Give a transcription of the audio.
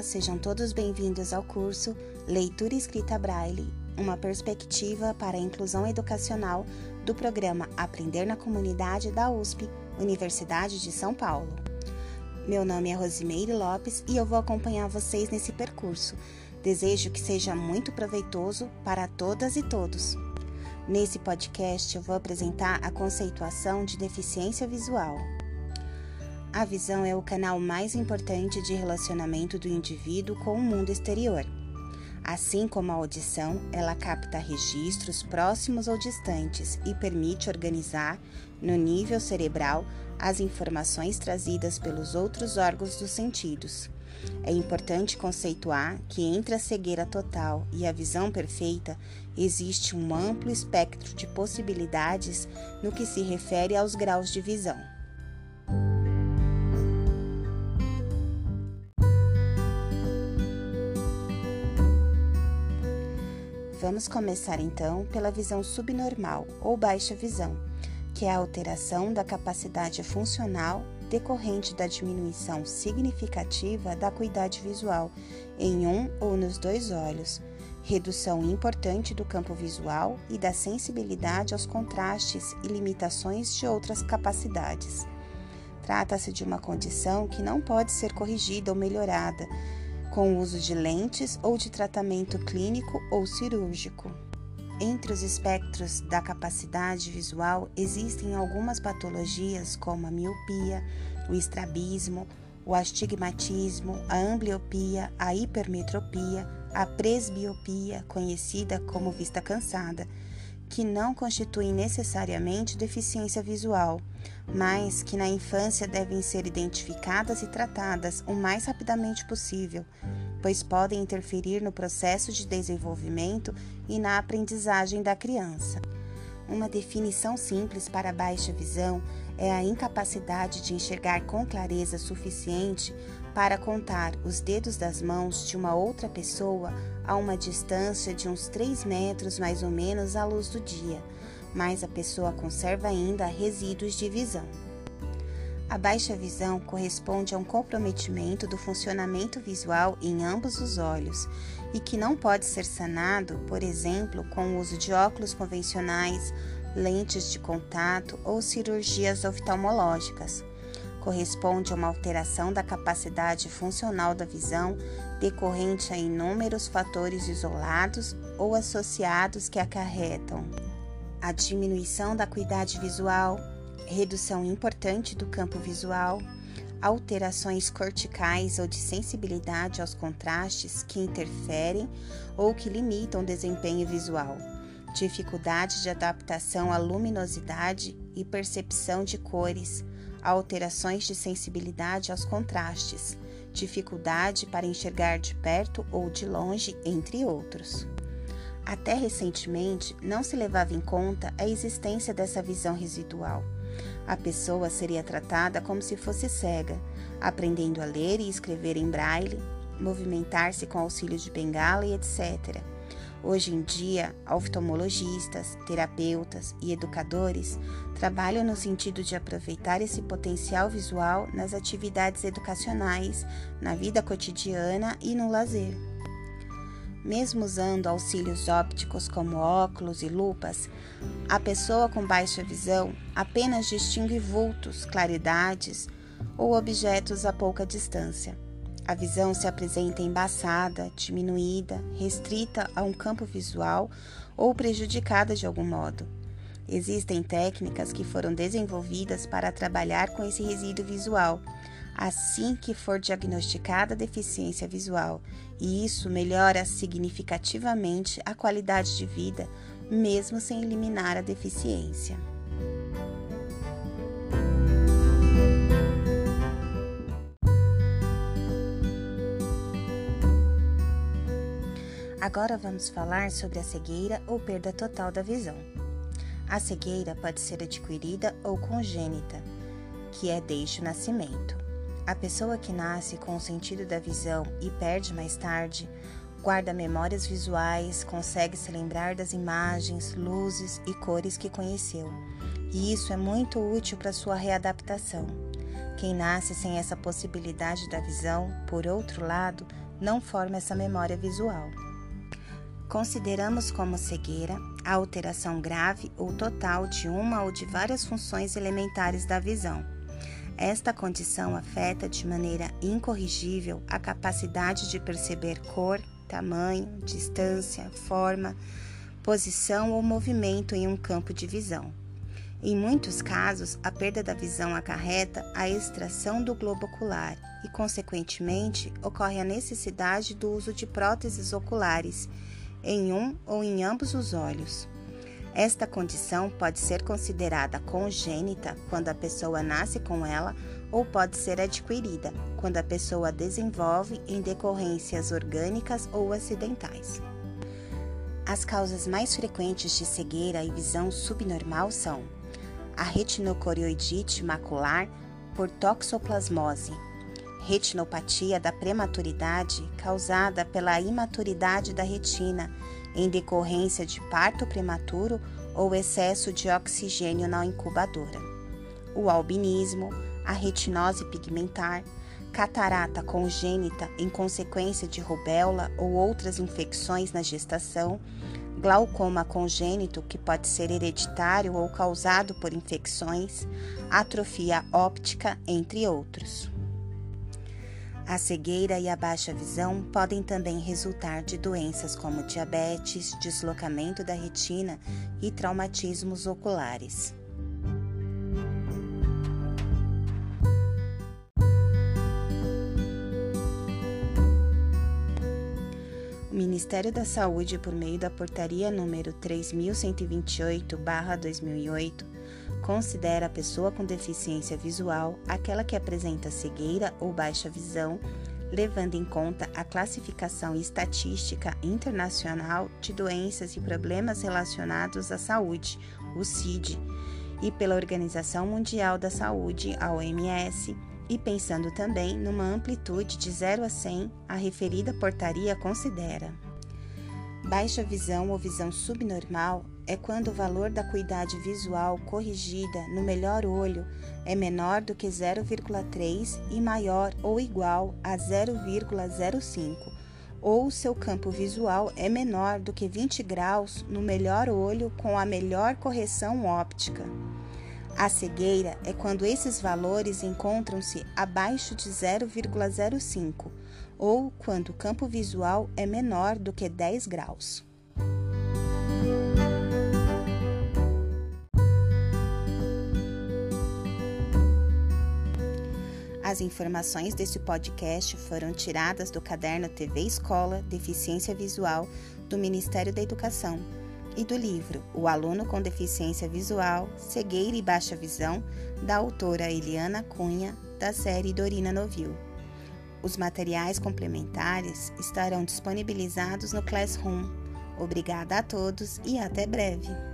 Olá, sejam todos bem-vindos ao curso Leitura Escrita Braille, uma perspectiva para a inclusão educacional do programa Aprender na Comunidade da USP, Universidade de São Paulo. Meu nome é Rosimeire Lopes e eu vou acompanhar vocês nesse percurso. Desejo que seja muito proveitoso para todas e todos. Nesse podcast, eu vou apresentar a conceituação de deficiência visual. A visão é o canal mais importante de relacionamento do indivíduo com o mundo exterior. Assim como a audição, ela capta registros próximos ou distantes e permite organizar, no nível cerebral, as informações trazidas pelos outros órgãos dos sentidos. É importante conceituar que entre a cegueira total e a visão perfeita existe um amplo espectro de possibilidades no que se refere aos graus de visão. Vamos começar então pela visão subnormal ou baixa visão, que é a alteração da capacidade funcional decorrente da diminuição significativa da acuidade visual em um ou nos dois olhos, redução importante do campo visual e da sensibilidade aos contrastes e limitações de outras capacidades. Trata-se de uma condição que não pode ser corrigida ou melhorada com o uso de lentes ou de tratamento clínico ou cirúrgico. Entre os espectros da capacidade visual existem algumas patologias como a miopia, o estrabismo, o astigmatismo, a ambliopia, a hipermetropia, a presbiopia, conhecida como vista cansada, que não constituem necessariamente deficiência visual, mas que na infância devem ser identificadas e tratadas o mais rapidamente possível, pois podem interferir no processo de desenvolvimento e na aprendizagem da criança. Uma definição simples para baixa visão é a incapacidade de enxergar com clareza suficiente para contar os dedos das mãos de uma outra pessoa a uma distância de uns 3 metros mais ou menos à luz do dia, mas a pessoa conserva ainda resíduos de visão. A baixa visão corresponde a um comprometimento do funcionamento visual em ambos os olhos e que não pode ser sanado, por exemplo, com o uso de óculos convencionais, lentes de contato ou cirurgias oftalmológicas. Corresponde a uma alteração da capacidade funcional da visão decorrente a inúmeros fatores isolados ou associados que acarretam a diminuição da acuidade visual, redução importante do campo visual, alterações corticais ou de sensibilidade aos contrastes que interferem ou que limitam o desempenho visual, dificuldade de adaptação à luminosidade e percepção de cores, alterações de sensibilidade aos contrastes, dificuldade para enxergar de perto ou de longe, entre outros. Até recentemente, não se levava em conta a existência dessa visão residual. A pessoa seria tratada como se fosse cega, aprendendo a ler e escrever em braille, movimentar-se com auxílio de bengala e etc. Hoje em dia, oftalmologistas, terapeutas e educadores trabalham no sentido de aproveitar esse potencial visual nas atividades educacionais, na vida cotidiana e no lazer. Mesmo usando auxílios ópticos como óculos e lupas, a pessoa com baixa visão apenas distingue vultos, claridades ou objetos a pouca distância. A visão se apresenta embaçada, diminuída, restrita a um campo visual ou prejudicada de algum modo. Existem técnicas que foram desenvolvidas para trabalhar com esse resíduo visual assim que for diagnosticada a deficiência visual, e isso melhora significativamente a qualidade de vida, mesmo sem eliminar a deficiência. Agora vamos falar sobre a cegueira ou perda total da visão. A cegueira pode ser adquirida ou congênita, que é desde o nascimento. A pessoa que nasce com o sentido da visão e perde mais tarde, guarda memórias visuais, consegue se lembrar das imagens, luzes e cores que conheceu. E isso é muito útil para sua readaptação. Quem nasce sem essa possibilidade da visão, por outro lado, não forma essa memória visual. Consideramos como cegueira a alteração grave ou total de uma ou de várias funções elementares da visão. Esta condição afeta de maneira incorrigível a capacidade de perceber cor, tamanho, distância, forma, posição ou movimento em um campo de visão. Em muitos casos, a perda da visão acarreta a extração do globo ocular e, consequentemente, ocorre a necessidade do uso de próteses oculares em um ou em ambos os olhos. Esta condição pode ser considerada congênita quando a pessoa nasce com ela ou pode ser adquirida quando a pessoa desenvolve em decorrências orgânicas ou acidentais. As causas mais frequentes de cegueira e visão subnormal são a retinocoriodite macular por toxoplasmose, retinopatia da prematuridade causada pela imaturidade da retina em decorrência de parto prematuro ou excesso de oxigênio na incubadora, o albinismo, a retinose pigmentar, catarata congênita em consequência de rubéola ou outras infecções na gestação, glaucoma congênito, que pode ser hereditário ou causado por infecções, atrofia óptica, entre outros. A cegueira e a baixa visão podem também resultar de doenças como diabetes, deslocamento da retina e traumatismos oculares. O Ministério da Saúde, por meio da Portaria número 3128/2008, considera a pessoa com deficiência visual aquela que apresenta cegueira ou baixa visão, levando em conta a classificação estatística internacional de doenças e problemas relacionados à saúde, o CID, e pela Organização Mundial da Saúde, a OMS, e pensando também numa amplitude de 0 a 100, a referida portaria considera. Baixa visão ou visão subnormal é quando o valor da cuidade visual corrigida no melhor olho é menor do que 0,3 e maior ou igual a 0,05, ou seu campo visual é menor do que 20 graus no melhor olho com a melhor correção óptica. A cegueira é quando esses valores encontram-se abaixo de 0,05 ou quando o campo visual é menor do que 10 graus. As informações desse podcast foram tiradas do caderno TV Escola Deficiência Visual do Ministério da Educação e do livro O Aluno com Deficiência Visual, Cegueira e Baixa Visão, da autora Eliana Cunha, da série Dorina Novil. Os materiais complementares estarão disponibilizados no Classroom. Obrigada a todos e até breve!